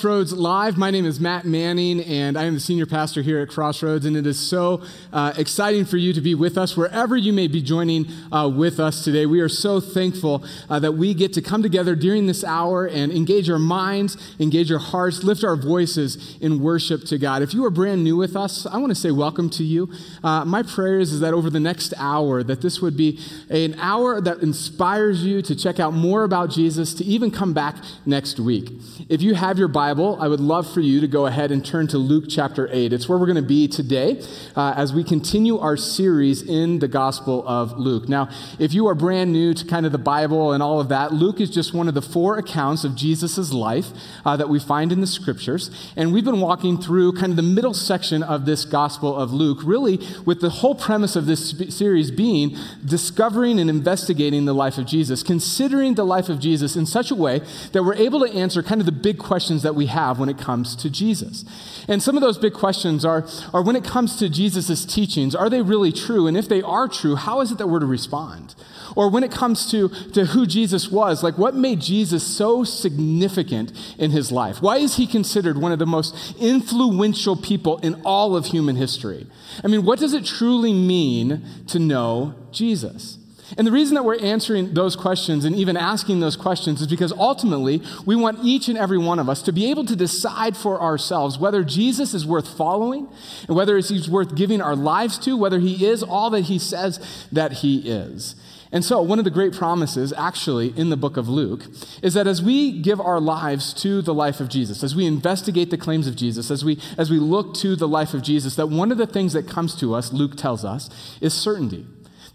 Crossroads Live. My name is Matt Manning, and I am the senior pastor here at Crossroads. And it is so uh, exciting for you to be with us wherever you may be joining uh, with us today. We are so thankful uh, that we get to come together during this hour and engage our minds, engage our hearts, lift our voices in worship to God. If you are brand new with us, I want to say welcome to you. Uh, my prayer is, is that over the next hour, that this would be an hour that inspires you to check out more about Jesus, to even come back next week. If you have your Bible, I would love for you to go ahead and turn to Luke chapter 8. It's where we're going to be today uh, as we continue our series in the Gospel of Luke. Now, if you are brand new to kind of the Bible and all of that, Luke is just one of the four accounts of Jesus' life uh, that we find in the scriptures. And we've been walking through kind of the middle section of this Gospel of Luke, really with the whole premise of this series being discovering and investigating the life of Jesus, considering the life of Jesus in such a way that we're able to answer kind of the big questions that we have when it comes to Jesus. And some of those big questions are, are when it comes to Jesus' teachings, are they really true? And if they are true, how is it that we're to respond? Or when it comes to, to who Jesus was, like what made Jesus so significant in his life? Why is he considered one of the most influential people in all of human history? I mean, what does it truly mean to know Jesus? And the reason that we're answering those questions and even asking those questions is because ultimately we want each and every one of us to be able to decide for ourselves whether Jesus is worth following and whether he's worth giving our lives to, whether he is all that he says that he is. And so, one of the great promises, actually, in the book of Luke, is that as we give our lives to the life of Jesus, as we investigate the claims of Jesus, as we, as we look to the life of Jesus, that one of the things that comes to us, Luke tells us, is certainty.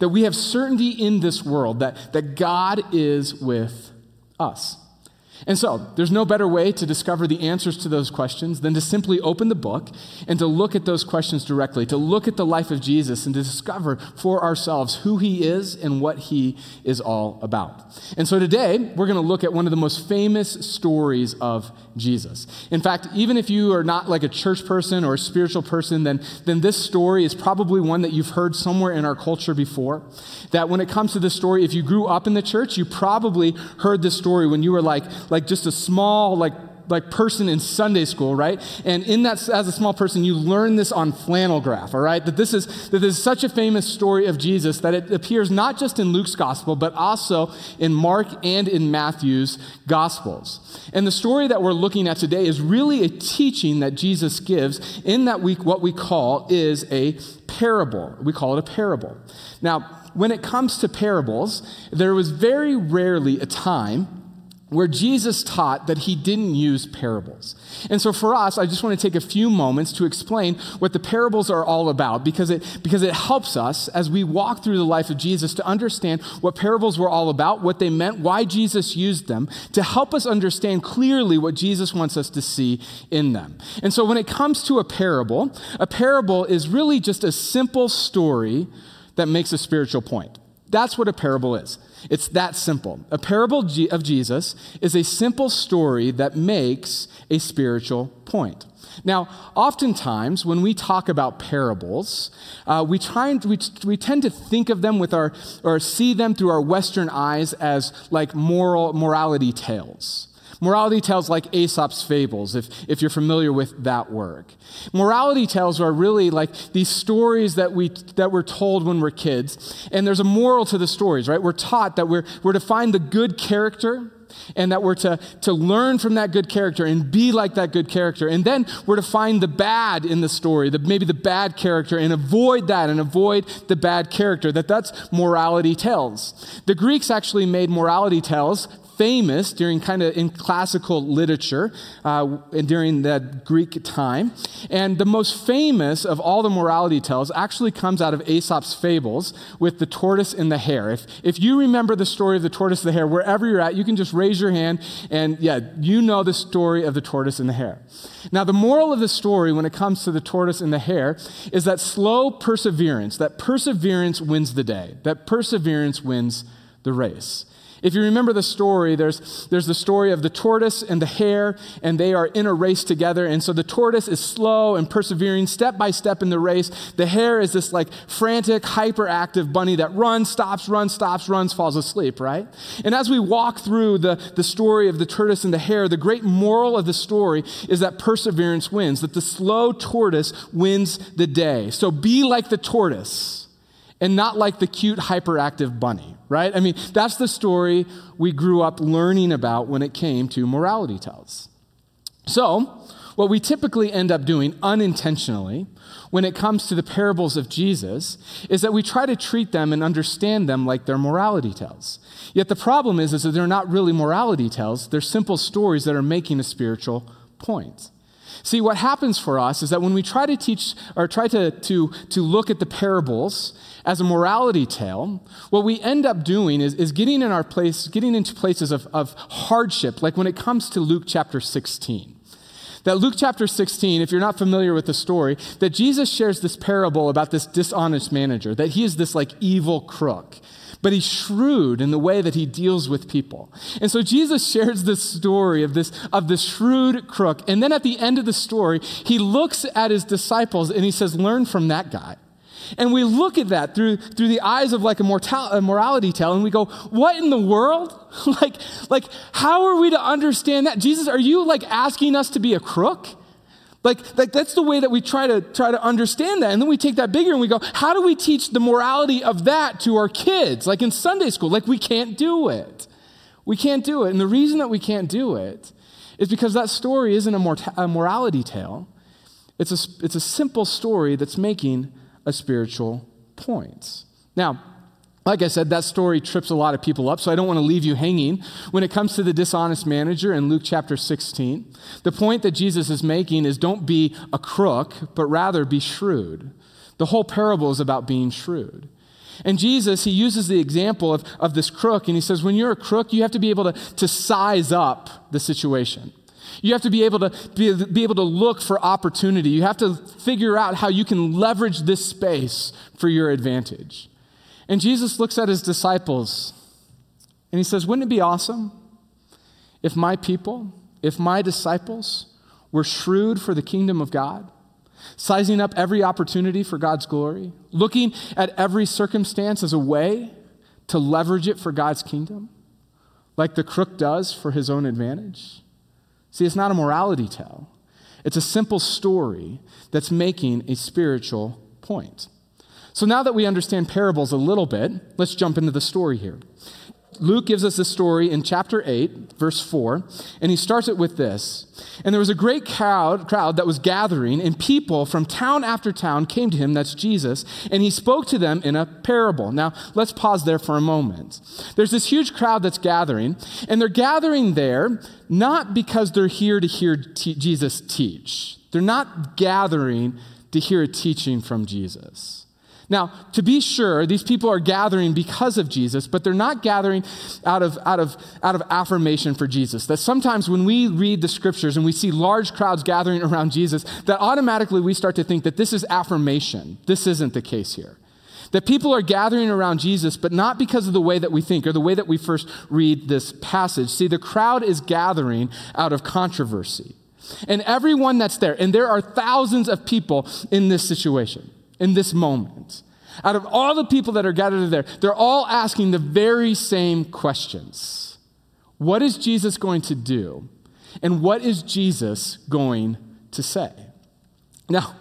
That we have certainty in this world that, that God is with us. And so, there's no better way to discover the answers to those questions than to simply open the book and to look at those questions directly, to look at the life of Jesus and to discover for ourselves who he is and what he is all about. And so, today, we're going to look at one of the most famous stories of Jesus. In fact, even if you are not like a church person or a spiritual person, then, then this story is probably one that you've heard somewhere in our culture before. That when it comes to this story, if you grew up in the church, you probably heard this story when you were like, like just a small, like like person in Sunday school, right? And in that, as a small person, you learn this on flannel graph, all right? That this is that this is such a famous story of Jesus that it appears not just in Luke's gospel, but also in Mark and in Matthew's gospels. And the story that we're looking at today is really a teaching that Jesus gives in that week. What we call is a parable. We call it a parable. Now, when it comes to parables, there was very rarely a time where Jesus taught that he didn't use parables. And so for us, I just want to take a few moments to explain what the parables are all about because it, because it helps us as we walk through the life of Jesus to understand what parables were all about, what they meant, why Jesus used them, to help us understand clearly what Jesus wants us to see in them. And so when it comes to a parable, a parable is really just a simple story that makes a spiritual point. That's what a parable is. It's that simple. A parable of Jesus is a simple story that makes a spiritual point. Now, oftentimes when we talk about parables, uh, we, try and, we, we tend to think of them with our, or see them through our Western eyes as like moral, morality tales. Morality tales like Aesop's fables, if, if you're familiar with that work. Morality tales are really like these stories that, we, that we're told when we're kids. And there's a moral to the stories, right? We're taught that we're, we're to find the good character and that we're to, to learn from that good character and be like that good character. And then we're to find the bad in the story, the, maybe the bad character, and avoid that and avoid the bad character. That that's morality tales. The Greeks actually made morality tales famous during kind of in classical literature uh, and during that Greek time. And the most famous of all the morality tales actually comes out of Aesop's fables with the tortoise and the hare. If, if you remember the story of the tortoise and the hare, wherever you're at, you can just raise your hand and yeah, you know the story of the tortoise and the hare. Now, the moral of the story when it comes to the tortoise and the hare is that slow perseverance, that perseverance wins the day, that perseverance wins the race. If you remember the story, there's, there's the story of the tortoise and the hare, and they are in a race together. And so the tortoise is slow and persevering step by step in the race. The hare is this like frantic, hyperactive bunny that runs, stops, runs, stops, runs, falls asleep, right? And as we walk through the, the story of the tortoise and the hare, the great moral of the story is that perseverance wins, that the slow tortoise wins the day. So be like the tortoise and not like the cute, hyperactive bunny, right? I mean, that's the story we grew up learning about when it came to morality tales. So, what we typically end up doing unintentionally when it comes to the parables of Jesus is that we try to treat them and understand them like they're morality tales. Yet the problem is, is that they're not really morality tales, they're simple stories that are making a spiritual point. See, what happens for us is that when we try to teach or try to, to, to look at the parables as a morality tale, what we end up doing is, is getting in our place, getting into places of, of hardship, like when it comes to Luke chapter 16. That Luke chapter 16, if you're not familiar with the story, that Jesus shares this parable about this dishonest manager, that he is this like evil crook but he's shrewd in the way that he deals with people. And so Jesus shares this story of this, of this shrewd crook. And then at the end of the story, he looks at his disciples and he says, Learn from that guy. And we look at that through, through the eyes of like a, mortal, a morality tale, and we go, What in the world? like, like, how are we to understand that? Jesus, are you like asking us to be a crook? Like, like that's the way that we try to try to understand that. And then we take that bigger and we go, how do we teach the morality of that to our kids? Like in Sunday school, like we can't do it. We can't do it. And the reason that we can't do it is because that story isn't a, mor- a morality tale. It's a, it's a simple story that's making a spiritual point. Now, like I said, that story trips a lot of people up, so I don't want to leave you hanging. When it comes to the dishonest manager in Luke chapter 16, the point that Jesus is making is don't be a crook, but rather be shrewd. The whole parable is about being shrewd. And Jesus, he uses the example of, of this crook, and he says, when you're a crook, you have to be able to, to size up the situation. You have to be able to be, be able to look for opportunity. You have to figure out how you can leverage this space for your advantage. And Jesus looks at his disciples and he says, Wouldn't it be awesome if my people, if my disciples were shrewd for the kingdom of God, sizing up every opportunity for God's glory, looking at every circumstance as a way to leverage it for God's kingdom, like the crook does for his own advantage? See, it's not a morality tale. It's a simple story that's making a spiritual point. So now that we understand parables a little bit, let's jump into the story here. Luke gives us this story in chapter 8, verse 4, and he starts it with this. And there was a great crowd, crowd that was gathering, and people from town after town came to him, that's Jesus, and he spoke to them in a parable. Now, let's pause there for a moment. There's this huge crowd that's gathering, and they're gathering there not because they're here to hear Jesus teach. They're not gathering to hear a teaching from Jesus. Now, to be sure, these people are gathering because of Jesus, but they're not gathering out of, out, of, out of affirmation for Jesus. That sometimes when we read the scriptures and we see large crowds gathering around Jesus, that automatically we start to think that this is affirmation. This isn't the case here. That people are gathering around Jesus, but not because of the way that we think or the way that we first read this passage. See, the crowd is gathering out of controversy. And everyone that's there, and there are thousands of people in this situation in this moment. Out of all the people that are gathered there, they're all asking the very same questions What is Jesus going to do? And what is Jesus going to say? Now,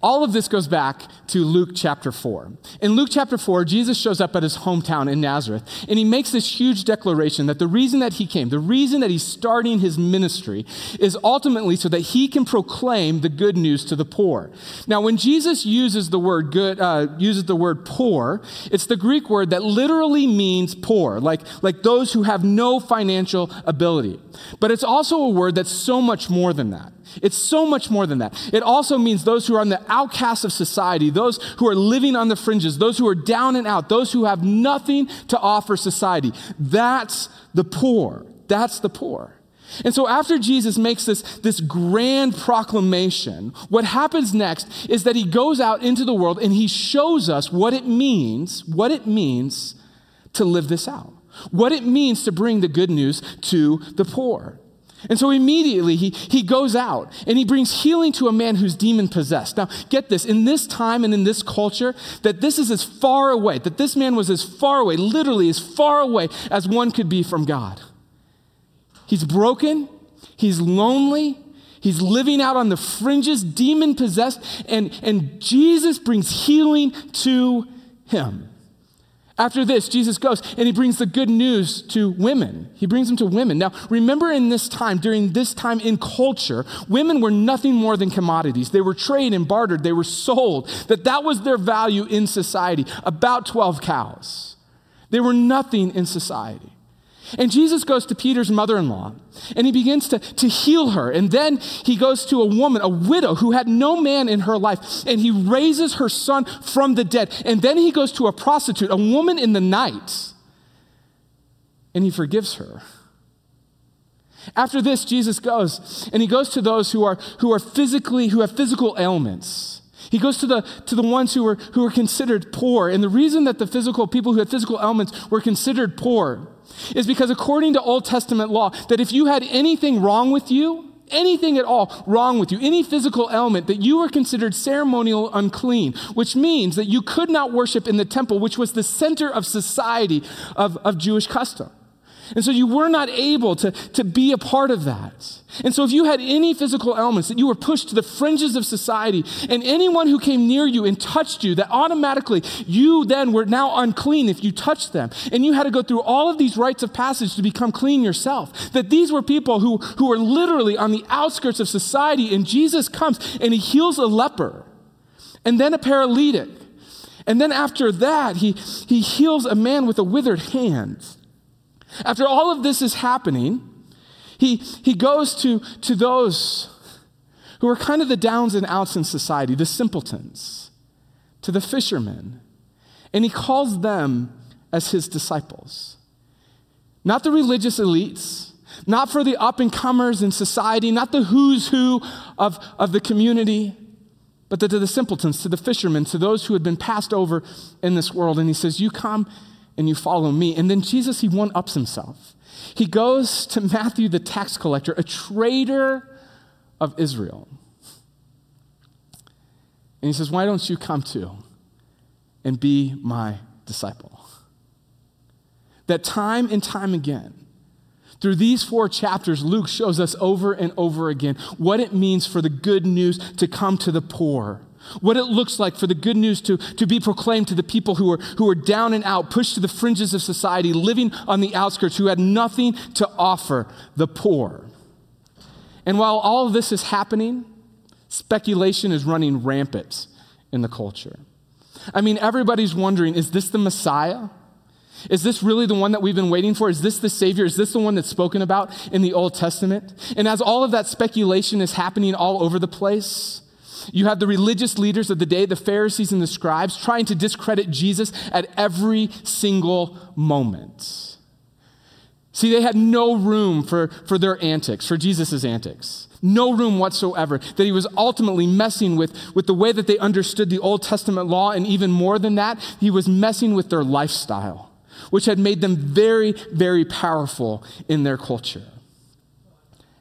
all of this goes back to Luke chapter 4. In Luke chapter 4, Jesus shows up at his hometown in Nazareth, and he makes this huge declaration that the reason that he came, the reason that he's starting his ministry, is ultimately so that he can proclaim the good news to the poor. Now, when Jesus uses the word good, uh, uses the word poor, it's the Greek word that literally means poor, like, like those who have no financial ability. But it's also a word that's so much more than that. It's so much more than that. It also means those who are on the outcasts of society, those who are living on the fringes, those who are down and out, those who have nothing to offer society. That's the poor. That's the poor. And so, after Jesus makes this, this grand proclamation, what happens next is that he goes out into the world and he shows us what it means, what it means to live this out. what it means to bring the good news to the poor. And so immediately he, he goes out and he brings healing to a man who's demon possessed. Now, get this in this time and in this culture, that this is as far away, that this man was as far away, literally as far away as one could be from God. He's broken, he's lonely, he's living out on the fringes, demon possessed, and, and Jesus brings healing to him. After this, Jesus goes and he brings the good news to women. He brings them to women. Now, remember in this time, during this time in culture, women were nothing more than commodities. They were traded and bartered, they were sold, that that was their value in society. About 12 cows. They were nothing in society. And Jesus goes to Peter's mother in law and he begins to, to heal her. And then he goes to a woman, a widow who had no man in her life, and he raises her son from the dead. And then he goes to a prostitute, a woman in the night, and he forgives her. After this, Jesus goes and he goes to those who are, who are physically, who have physical ailments. He goes to the, to the ones who were, who were considered poor. And the reason that the physical people who had physical ailments were considered poor is because according to Old Testament law, that if you had anything wrong with you, anything at all wrong with you, any physical ailment, that you were considered ceremonial unclean, which means that you could not worship in the temple, which was the center of society of, of Jewish custom. And so you were not able to, to be a part of that. And so if you had any physical ailments, that you were pushed to the fringes of society, and anyone who came near you and touched you, that automatically you then were now unclean if you touched them. And you had to go through all of these rites of passage to become clean yourself. That these were people who, who were literally on the outskirts of society, and Jesus comes and he heals a leper, and then a paralytic. And then after that, he, he heals a man with a withered hand. After all of this is happening, he, he goes to, to those who are kind of the downs and outs in society, the simpletons, to the fishermen, and he calls them as his disciples. Not the religious elites, not for the up and comers in society, not the who's who of, of the community, but to the simpletons, to the fishermen, to those who had been passed over in this world. And he says, You come and you follow me. And then Jesus, he one ups himself. He goes to Matthew, the tax collector, a traitor of Israel. And he says, Why don't you come too and be my disciple? That time and time again, through these four chapters, Luke shows us over and over again what it means for the good news to come to the poor what it looks like for the good news to, to be proclaimed to the people who are, who are down and out, pushed to the fringes of society, living on the outskirts, who had nothing to offer the poor. And while all of this is happening, speculation is running rampant in the culture. I mean, everybody's wondering is this the Messiah? Is this really the one that we've been waiting for? Is this the Savior? Is this the one that's spoken about in the Old Testament? And as all of that speculation is happening all over the place, you have the religious leaders of the day, the Pharisees and the scribes, trying to discredit Jesus at every single moment. See, they had no room for, for their antics, for Jesus' antics. No room whatsoever. That he was ultimately messing with, with the way that they understood the Old Testament law, and even more than that, he was messing with their lifestyle, which had made them very, very powerful in their culture.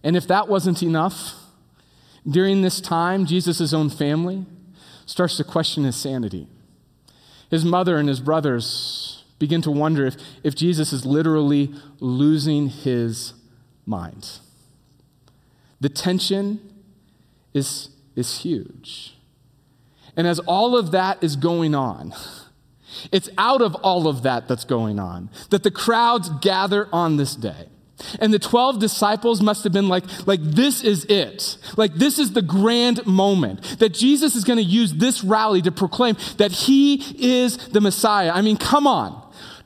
And if that wasn't enough, during this time, Jesus' own family starts to question his sanity. His mother and his brothers begin to wonder if, if Jesus is literally losing his mind. The tension is, is huge. And as all of that is going on, it's out of all of that that's going on that the crowds gather on this day. And the 12 disciples must have been like, like, this is it. Like, this is the grand moment that Jesus is going to use this rally to proclaim that he is the Messiah. I mean, come on.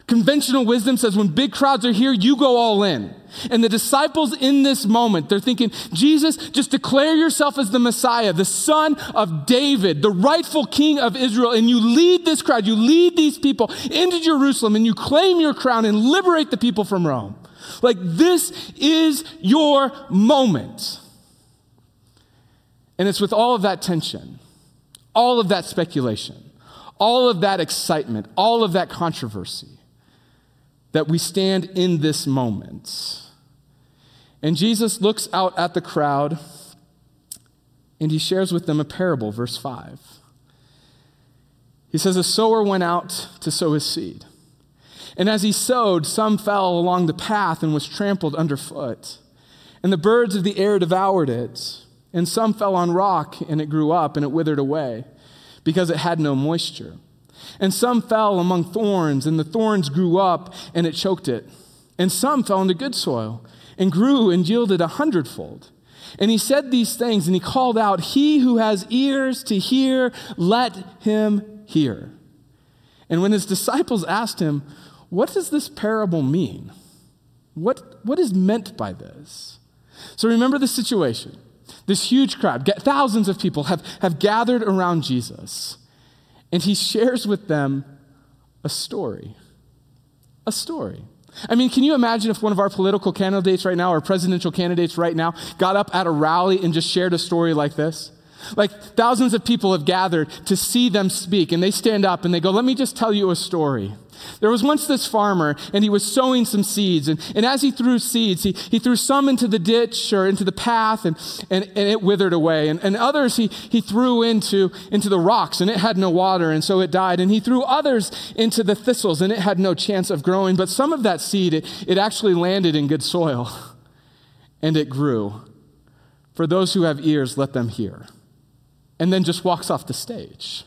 Conventional wisdom says when big crowds are here, you go all in. And the disciples in this moment, they're thinking, Jesus, just declare yourself as the Messiah, the son of David, the rightful king of Israel, and you lead this crowd, you lead these people into Jerusalem, and you claim your crown and liberate the people from Rome. Like, this is your moment. And it's with all of that tension, all of that speculation, all of that excitement, all of that controversy, that we stand in this moment. And Jesus looks out at the crowd and he shares with them a parable, verse 5. He says, A sower went out to sow his seed. And as he sowed, some fell along the path and was trampled underfoot. And the birds of the air devoured it. And some fell on rock, and it grew up, and it withered away, because it had no moisture. And some fell among thorns, and the thorns grew up, and it choked it. And some fell into good soil, and grew and yielded a hundredfold. And he said these things, and he called out, He who has ears to hear, let him hear. And when his disciples asked him, What does this parable mean? What, what is meant by this? So remember the situation. This huge crowd, thousands of people, have, have gathered around Jesus, and he shares with them a story. A story. I mean, can you imagine if one of our political candidates right now, or presidential candidates right now, got up at a rally and just shared a story like this? Like thousands of people have gathered to see them speak, and they stand up and they go, Let me just tell you a story. There was once this farmer, and he was sowing some seeds. And, and as he threw seeds, he, he threw some into the ditch or into the path, and, and, and it withered away. And, and others he, he threw into, into the rocks, and it had no water, and so it died. And he threw others into the thistles, and it had no chance of growing. But some of that seed, it, it actually landed in good soil, and it grew. For those who have ears, let them hear and then just walks off the stage.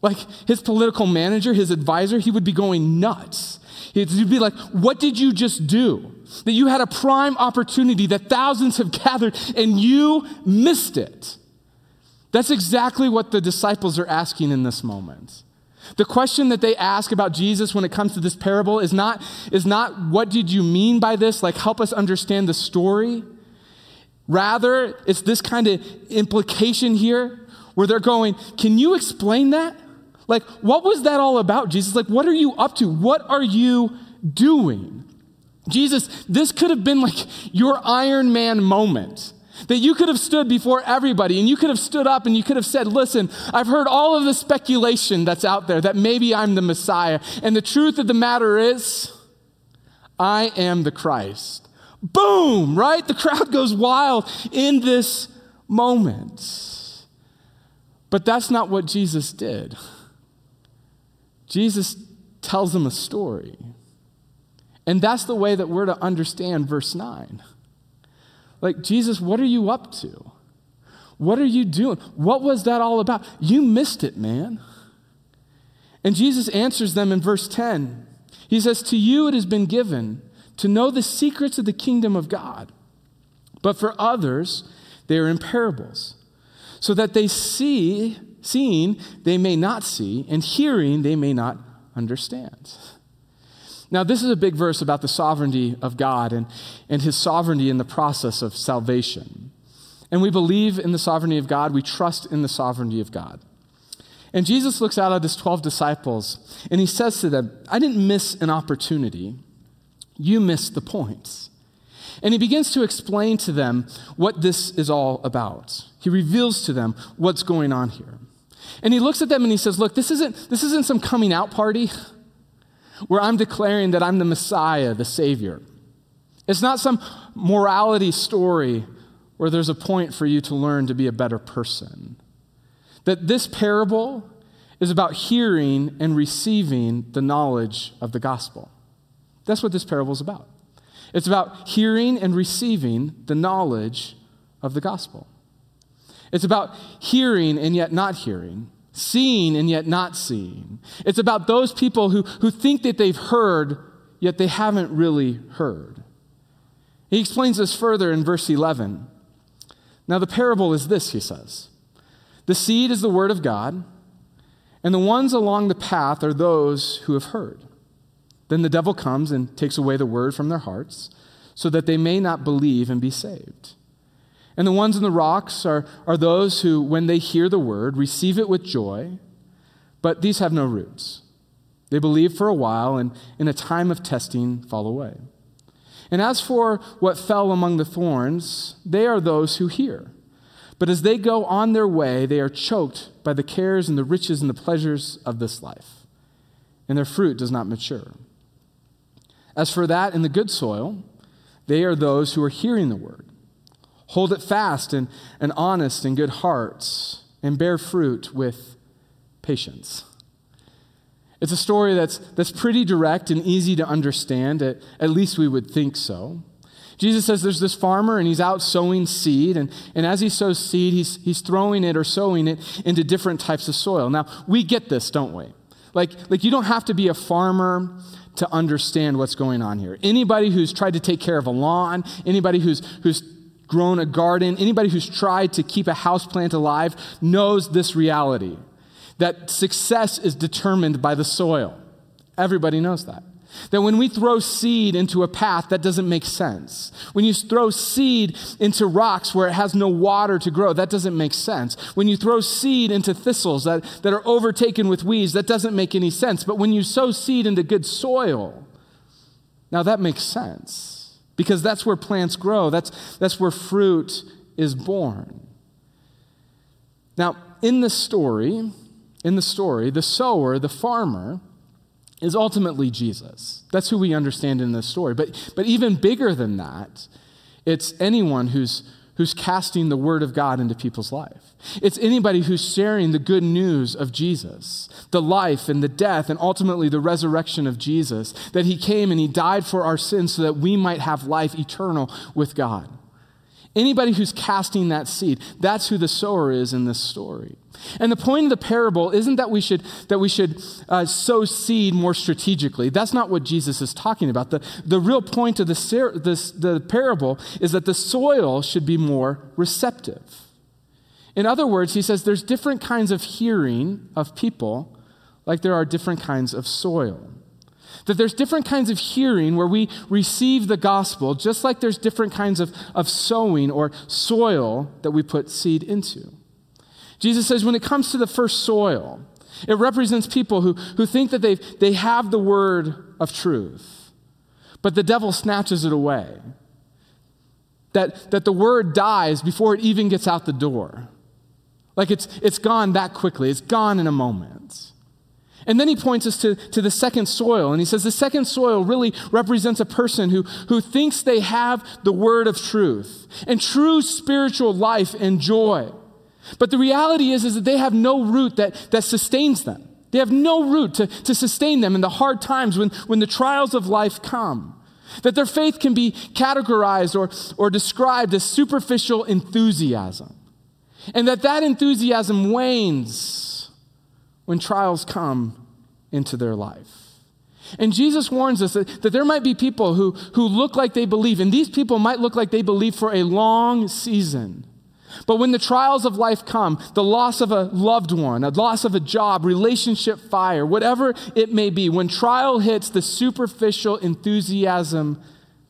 Like his political manager, his advisor, he would be going nuts. He'd be like, What did you just do? That you had a prime opportunity that thousands have gathered and you missed it. That's exactly what the disciples are asking in this moment. The question that they ask about Jesus when it comes to this parable is not, is not what did you mean by this? Like, help us understand the story. Rather, it's this kind of implication here where they're going, Can you explain that? Like, what was that all about, Jesus? Like, what are you up to? What are you doing? Jesus, this could have been like your Iron Man moment. That you could have stood before everybody and you could have stood up and you could have said, Listen, I've heard all of the speculation that's out there that maybe I'm the Messiah. And the truth of the matter is, I am the Christ. Boom, right? The crowd goes wild in this moment. But that's not what Jesus did. Jesus tells them a story. And that's the way that we're to understand verse 9. Like, Jesus, what are you up to? What are you doing? What was that all about? You missed it, man. And Jesus answers them in verse 10. He says, To you it has been given to know the secrets of the kingdom of God. But for others, they are in parables, so that they see, seeing, they may not see, and hearing, they may not understand. Now, this is a big verse about the sovereignty of God and, and his sovereignty in the process of salvation. And we believe in the sovereignty of God, we trust in the sovereignty of God. And Jesus looks out at his 12 disciples and he says to them, I didn't miss an opportunity you missed the point. And he begins to explain to them what this is all about. He reveals to them what's going on here. And he looks at them and he says, Look, this isn't, this isn't some coming out party where I'm declaring that I'm the Messiah, the Savior. It's not some morality story where there's a point for you to learn to be a better person. That this parable is about hearing and receiving the knowledge of the gospel. That's what this parable is about. It's about hearing and receiving the knowledge of the gospel. It's about hearing and yet not hearing, seeing and yet not seeing. It's about those people who, who think that they've heard, yet they haven't really heard. He explains this further in verse 11. Now, the parable is this, he says The seed is the word of God, and the ones along the path are those who have heard. Then the devil comes and takes away the word from their hearts so that they may not believe and be saved. And the ones in the rocks are, are those who, when they hear the word, receive it with joy, but these have no roots. They believe for a while and in a time of testing fall away. And as for what fell among the thorns, they are those who hear. But as they go on their way, they are choked by the cares and the riches and the pleasures of this life, and their fruit does not mature. As for that in the good soil, they are those who are hearing the word, hold it fast and, and honest and good hearts, and bear fruit with patience. It's a story that's, that's pretty direct and easy to understand, at, at least we would think so. Jesus says there's this farmer and he's out sowing seed, and, and as he sows seed, he's, he's throwing it or sowing it into different types of soil. Now, we get this, don't we? Like, like you don't have to be a farmer to understand what's going on here. Anybody who's tried to take care of a lawn, anybody who's, who's grown a garden, anybody who's tried to keep a house plant alive knows this reality that success is determined by the soil. Everybody knows that. That when we throw seed into a path, that doesn't make sense. When you throw seed into rocks where it has no water to grow, that doesn't make sense. When you throw seed into thistles that, that are overtaken with weeds, that doesn't make any sense. But when you sow seed into good soil, now that makes sense because that's where plants grow, that's, that's where fruit is born. Now, in the story, in the story, the sower, the farmer, is ultimately Jesus. That's who we understand in this story. But, but even bigger than that, it's anyone who's, who's casting the word of God into people's life. It's anybody who's sharing the good news of Jesus, the life and the death, and ultimately the resurrection of Jesus, that he came and he died for our sins so that we might have life eternal with God. Anybody who's casting that seed, that's who the sower is in this story. And the point of the parable isn't that we should, that we should uh, sow seed more strategically. That's not what Jesus is talking about. The, the real point of the, ser- the parable is that the soil should be more receptive. In other words, he says there's different kinds of hearing of people, like there are different kinds of soil. That there's different kinds of hearing where we receive the gospel, just like there's different kinds of, of sowing or soil that we put seed into. Jesus says when it comes to the first soil, it represents people who, who think that they they have the word of truth, but the devil snatches it away. That, that the word dies before it even gets out the door. Like it's, it's gone that quickly, it's gone in a moment. And then he points us to, to the second soil, and he says the second soil really represents a person who, who thinks they have the word of truth and true spiritual life and joy. But the reality is, is that they have no root that, that sustains them. They have no root to, to sustain them in the hard times when, when the trials of life come. That their faith can be categorized or, or described as superficial enthusiasm. And that that enthusiasm wanes when trials come into their life. And Jesus warns us that, that there might be people who, who look like they believe, and these people might look like they believe for a long season. But when the trials of life come, the loss of a loved one, a loss of a job, relationship fire, whatever it may be, when trial hits, the superficial enthusiasm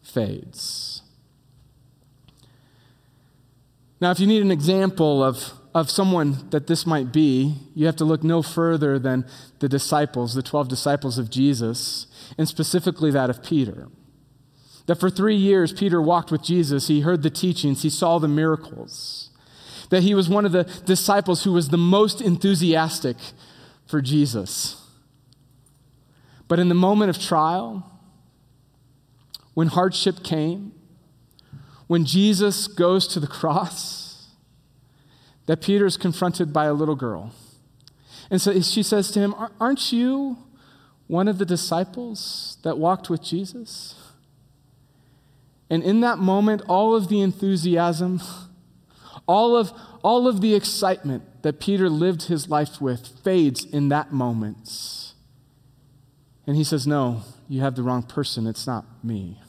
fades. Now, if you need an example of, of someone that this might be, you have to look no further than the disciples, the 12 disciples of Jesus, and specifically that of Peter. That for three years, Peter walked with Jesus. He heard the teachings, he saw the miracles that he was one of the disciples who was the most enthusiastic for Jesus. But in the moment of trial, when hardship came, when Jesus goes to the cross, that Peter is confronted by a little girl. And so she says to him, Aren't you one of the disciples that walked with Jesus? And in that moment, all of the enthusiasm, all of, all of the excitement that Peter lived his life with fades in that moment. And he says, No, you have the wrong person. It's not me.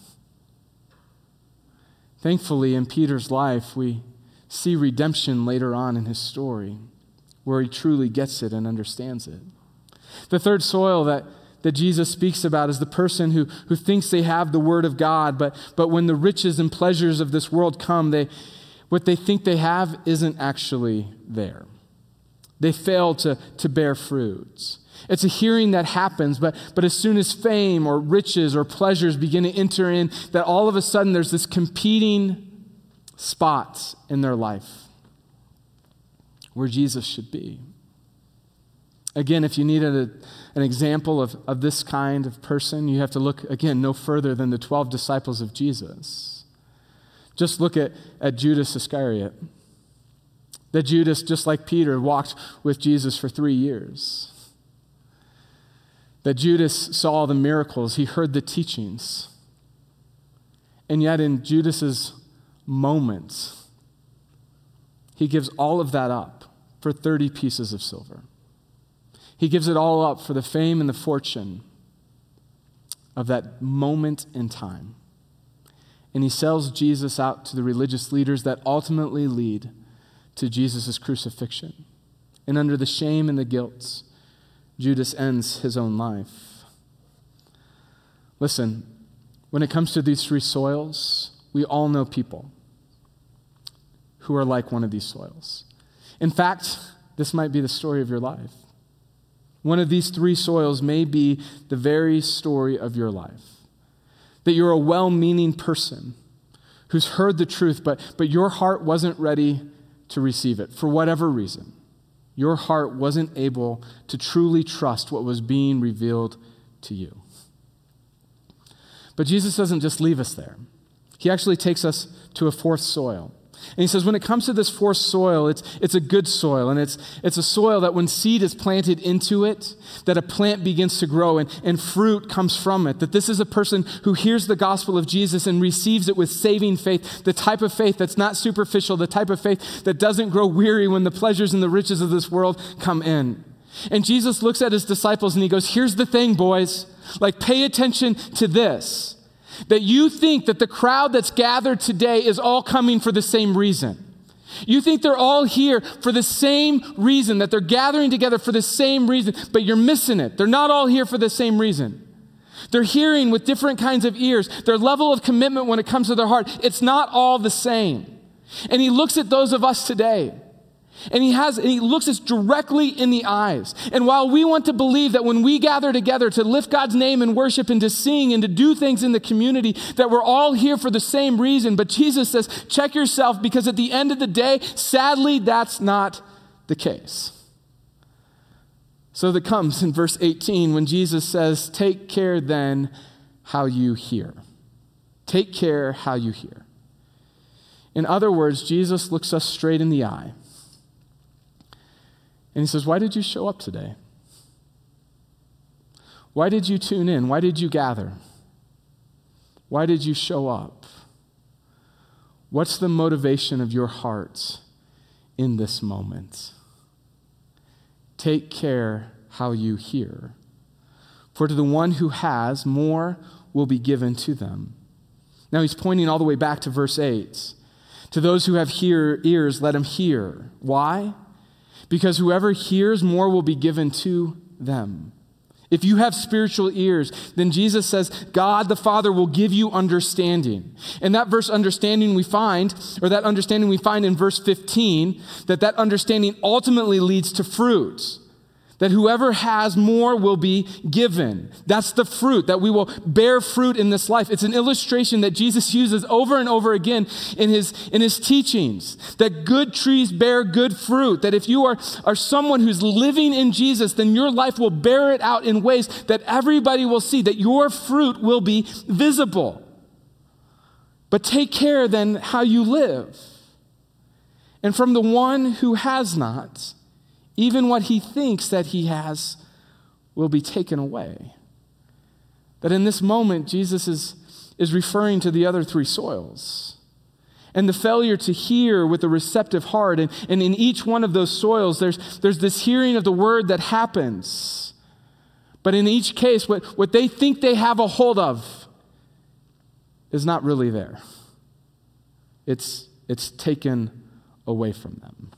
Thankfully, in Peter's life, we see redemption later on in his story where he truly gets it and understands it. The third soil that, that Jesus speaks about is the person who, who thinks they have the word of God, but, but when the riches and pleasures of this world come, they, what they think they have isn't actually there. They fail to, to bear fruits. It's a hearing that happens, but, but as soon as fame or riches or pleasures begin to enter in, that all of a sudden there's this competing spots in their life where Jesus should be. Again, if you needed a, an example of, of this kind of person, you have to look, again, no further than the 12 disciples of Jesus. Just look at, at Judas Iscariot. That Judas, just like Peter, walked with Jesus for three years. That Judas saw the miracles, he heard the teachings. And yet, in Judas's moments, he gives all of that up for 30 pieces of silver. He gives it all up for the fame and the fortune of that moment in time. And he sells Jesus out to the religious leaders that ultimately lead to Jesus' crucifixion. And under the shame and the guilt, Judas ends his own life. Listen, when it comes to these three soils, we all know people who are like one of these soils. In fact, this might be the story of your life. One of these three soils may be the very story of your life. That you're a well meaning person who's heard the truth, but, but your heart wasn't ready to receive it for whatever reason. Your heart wasn't able to truly trust what was being revealed to you. But Jesus doesn't just leave us there, He actually takes us to a fourth soil. And he says, when it comes to this fourth soil, it's, it's a good soil. And it's, it's a soil that when seed is planted into it, that a plant begins to grow and, and fruit comes from it. That this is a person who hears the gospel of Jesus and receives it with saving faith, the type of faith that's not superficial, the type of faith that doesn't grow weary when the pleasures and the riches of this world come in. And Jesus looks at his disciples and he goes, Here's the thing, boys. Like, pay attention to this that you think that the crowd that's gathered today is all coming for the same reason. You think they're all here for the same reason, that they're gathering together for the same reason, but you're missing it. They're not all here for the same reason. They're hearing with different kinds of ears. Their level of commitment when it comes to their heart, it's not all the same. And he looks at those of us today and he has and he looks us directly in the eyes. And while we want to believe that when we gather together to lift God's name and worship and to sing and to do things in the community that we're all here for the same reason, but Jesus says, check yourself because at the end of the day, sadly that's not the case. So that comes in verse 18 when Jesus says, "Take care then how you hear." Take care how you hear. In other words, Jesus looks us straight in the eye and he says, Why did you show up today? Why did you tune in? Why did you gather? Why did you show up? What's the motivation of your heart in this moment? Take care how you hear. For to the one who has, more will be given to them. Now he's pointing all the way back to verse 8. To those who have hear, ears, let them hear. Why? Because whoever hears more will be given to them. If you have spiritual ears, then Jesus says, God the Father will give you understanding. And that verse understanding we find, or that understanding we find in verse 15, that that understanding ultimately leads to fruits that whoever has more will be given. That's the fruit, that we will bear fruit in this life. It's an illustration that Jesus uses over and over again in his, in his teachings. That good trees bear good fruit. That if you are, are someone who's living in Jesus, then your life will bear it out in ways that everybody will see, that your fruit will be visible. But take care then how you live. And from the one who has not, even what he thinks that he has will be taken away. That in this moment, Jesus is, is referring to the other three soils. And the failure to hear with a receptive heart. And, and in each one of those soils, there's, there's this hearing of the word that happens. But in each case, what, what they think they have a hold of is not really there, it's, it's taken away from them.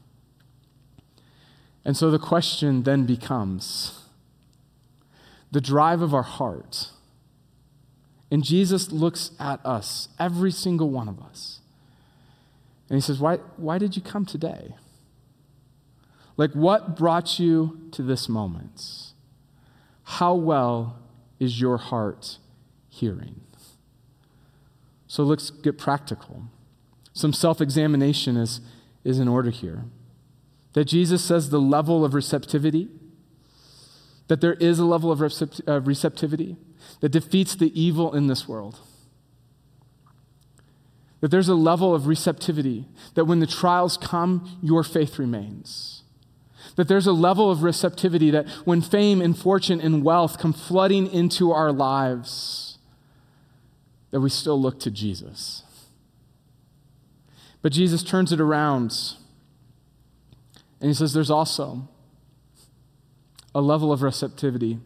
And so the question then becomes the drive of our heart. And Jesus looks at us, every single one of us. And he says, Why, why did you come today? Like, what brought you to this moment? How well is your heart hearing? So let's get practical. Some self examination is, is in order here that Jesus says the level of receptivity that there is a level of uh, receptivity that defeats the evil in this world. That there's a level of receptivity, that when the trials come, your faith remains. That there's a level of receptivity that when fame and fortune and wealth come flooding into our lives, that we still look to Jesus. But Jesus turns it around and he says there's also a level of receptivity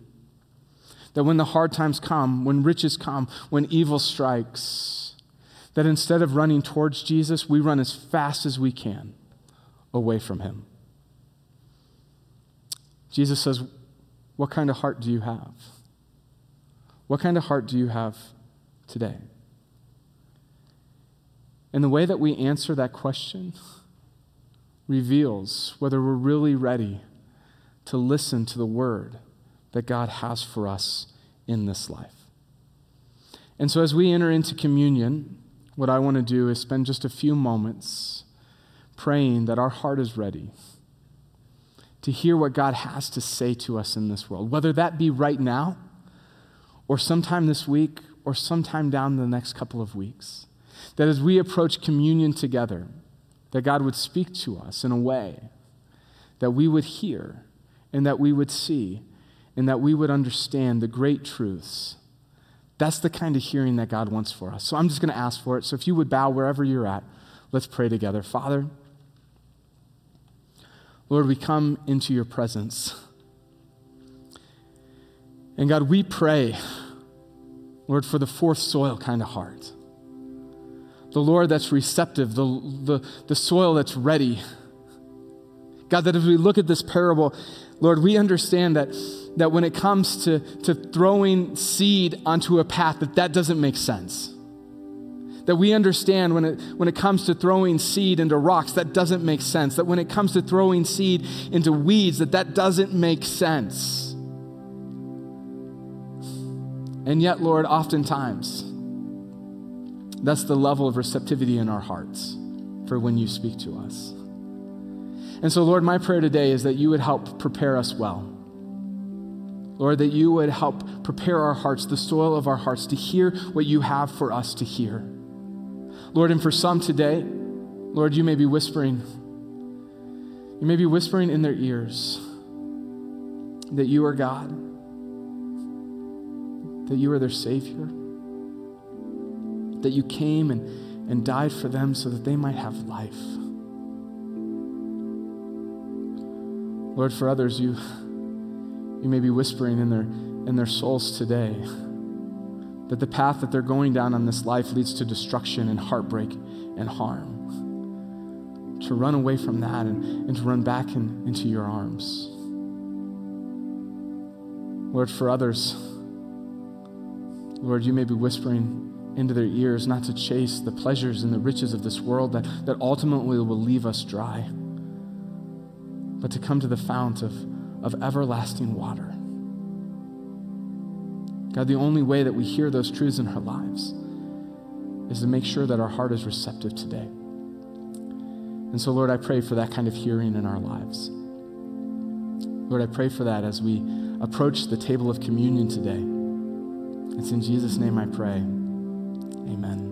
that when the hard times come, when riches come, when evil strikes, that instead of running towards Jesus, we run as fast as we can away from him. Jesus says, What kind of heart do you have? What kind of heart do you have today? And the way that we answer that question reveals whether we're really ready to listen to the word that God has for us in this life. And so, as we enter into communion, what I want to do is spend just a few moments praying that our heart is ready to hear what God has to say to us in this world, whether that be right now, or sometime this week, or sometime down the next couple of weeks. That as we approach communion together, that God would speak to us in a way that we would hear and that we would see and that we would understand the great truths. That's the kind of hearing that God wants for us. So I'm just going to ask for it. So if you would bow wherever you're at, let's pray together. Father, Lord, we come into your presence. And God, we pray, Lord, for the fourth soil kind of heart. The Lord that's receptive, the, the, the soil that's ready. God, that as we look at this parable, Lord, we understand that, that when it comes to, to throwing seed onto a path, that that doesn't make sense. That we understand when it, when it comes to throwing seed into rocks, that doesn't make sense. That when it comes to throwing seed into weeds, that that doesn't make sense. And yet, Lord, oftentimes, that's the level of receptivity in our hearts for when you speak to us. And so, Lord, my prayer today is that you would help prepare us well. Lord, that you would help prepare our hearts, the soil of our hearts, to hear what you have for us to hear. Lord, and for some today, Lord, you may be whispering. You may be whispering in their ears that you are God, that you are their Savior, that you came and, and died for them so that they might have life. Lord, for others, you, you may be whispering in their, in their souls today that the path that they're going down on this life leads to destruction and heartbreak and harm. To run away from that and, and to run back in, into your arms. Lord, for others, Lord, you may be whispering into their ears not to chase the pleasures and the riches of this world that, that ultimately will leave us dry but to come to the fount of, of everlasting water. God, the only way that we hear those truths in our lives is to make sure that our heart is receptive today. And so, Lord, I pray for that kind of hearing in our lives. Lord, I pray for that as we approach the table of communion today. It's in Jesus' name I pray. Amen.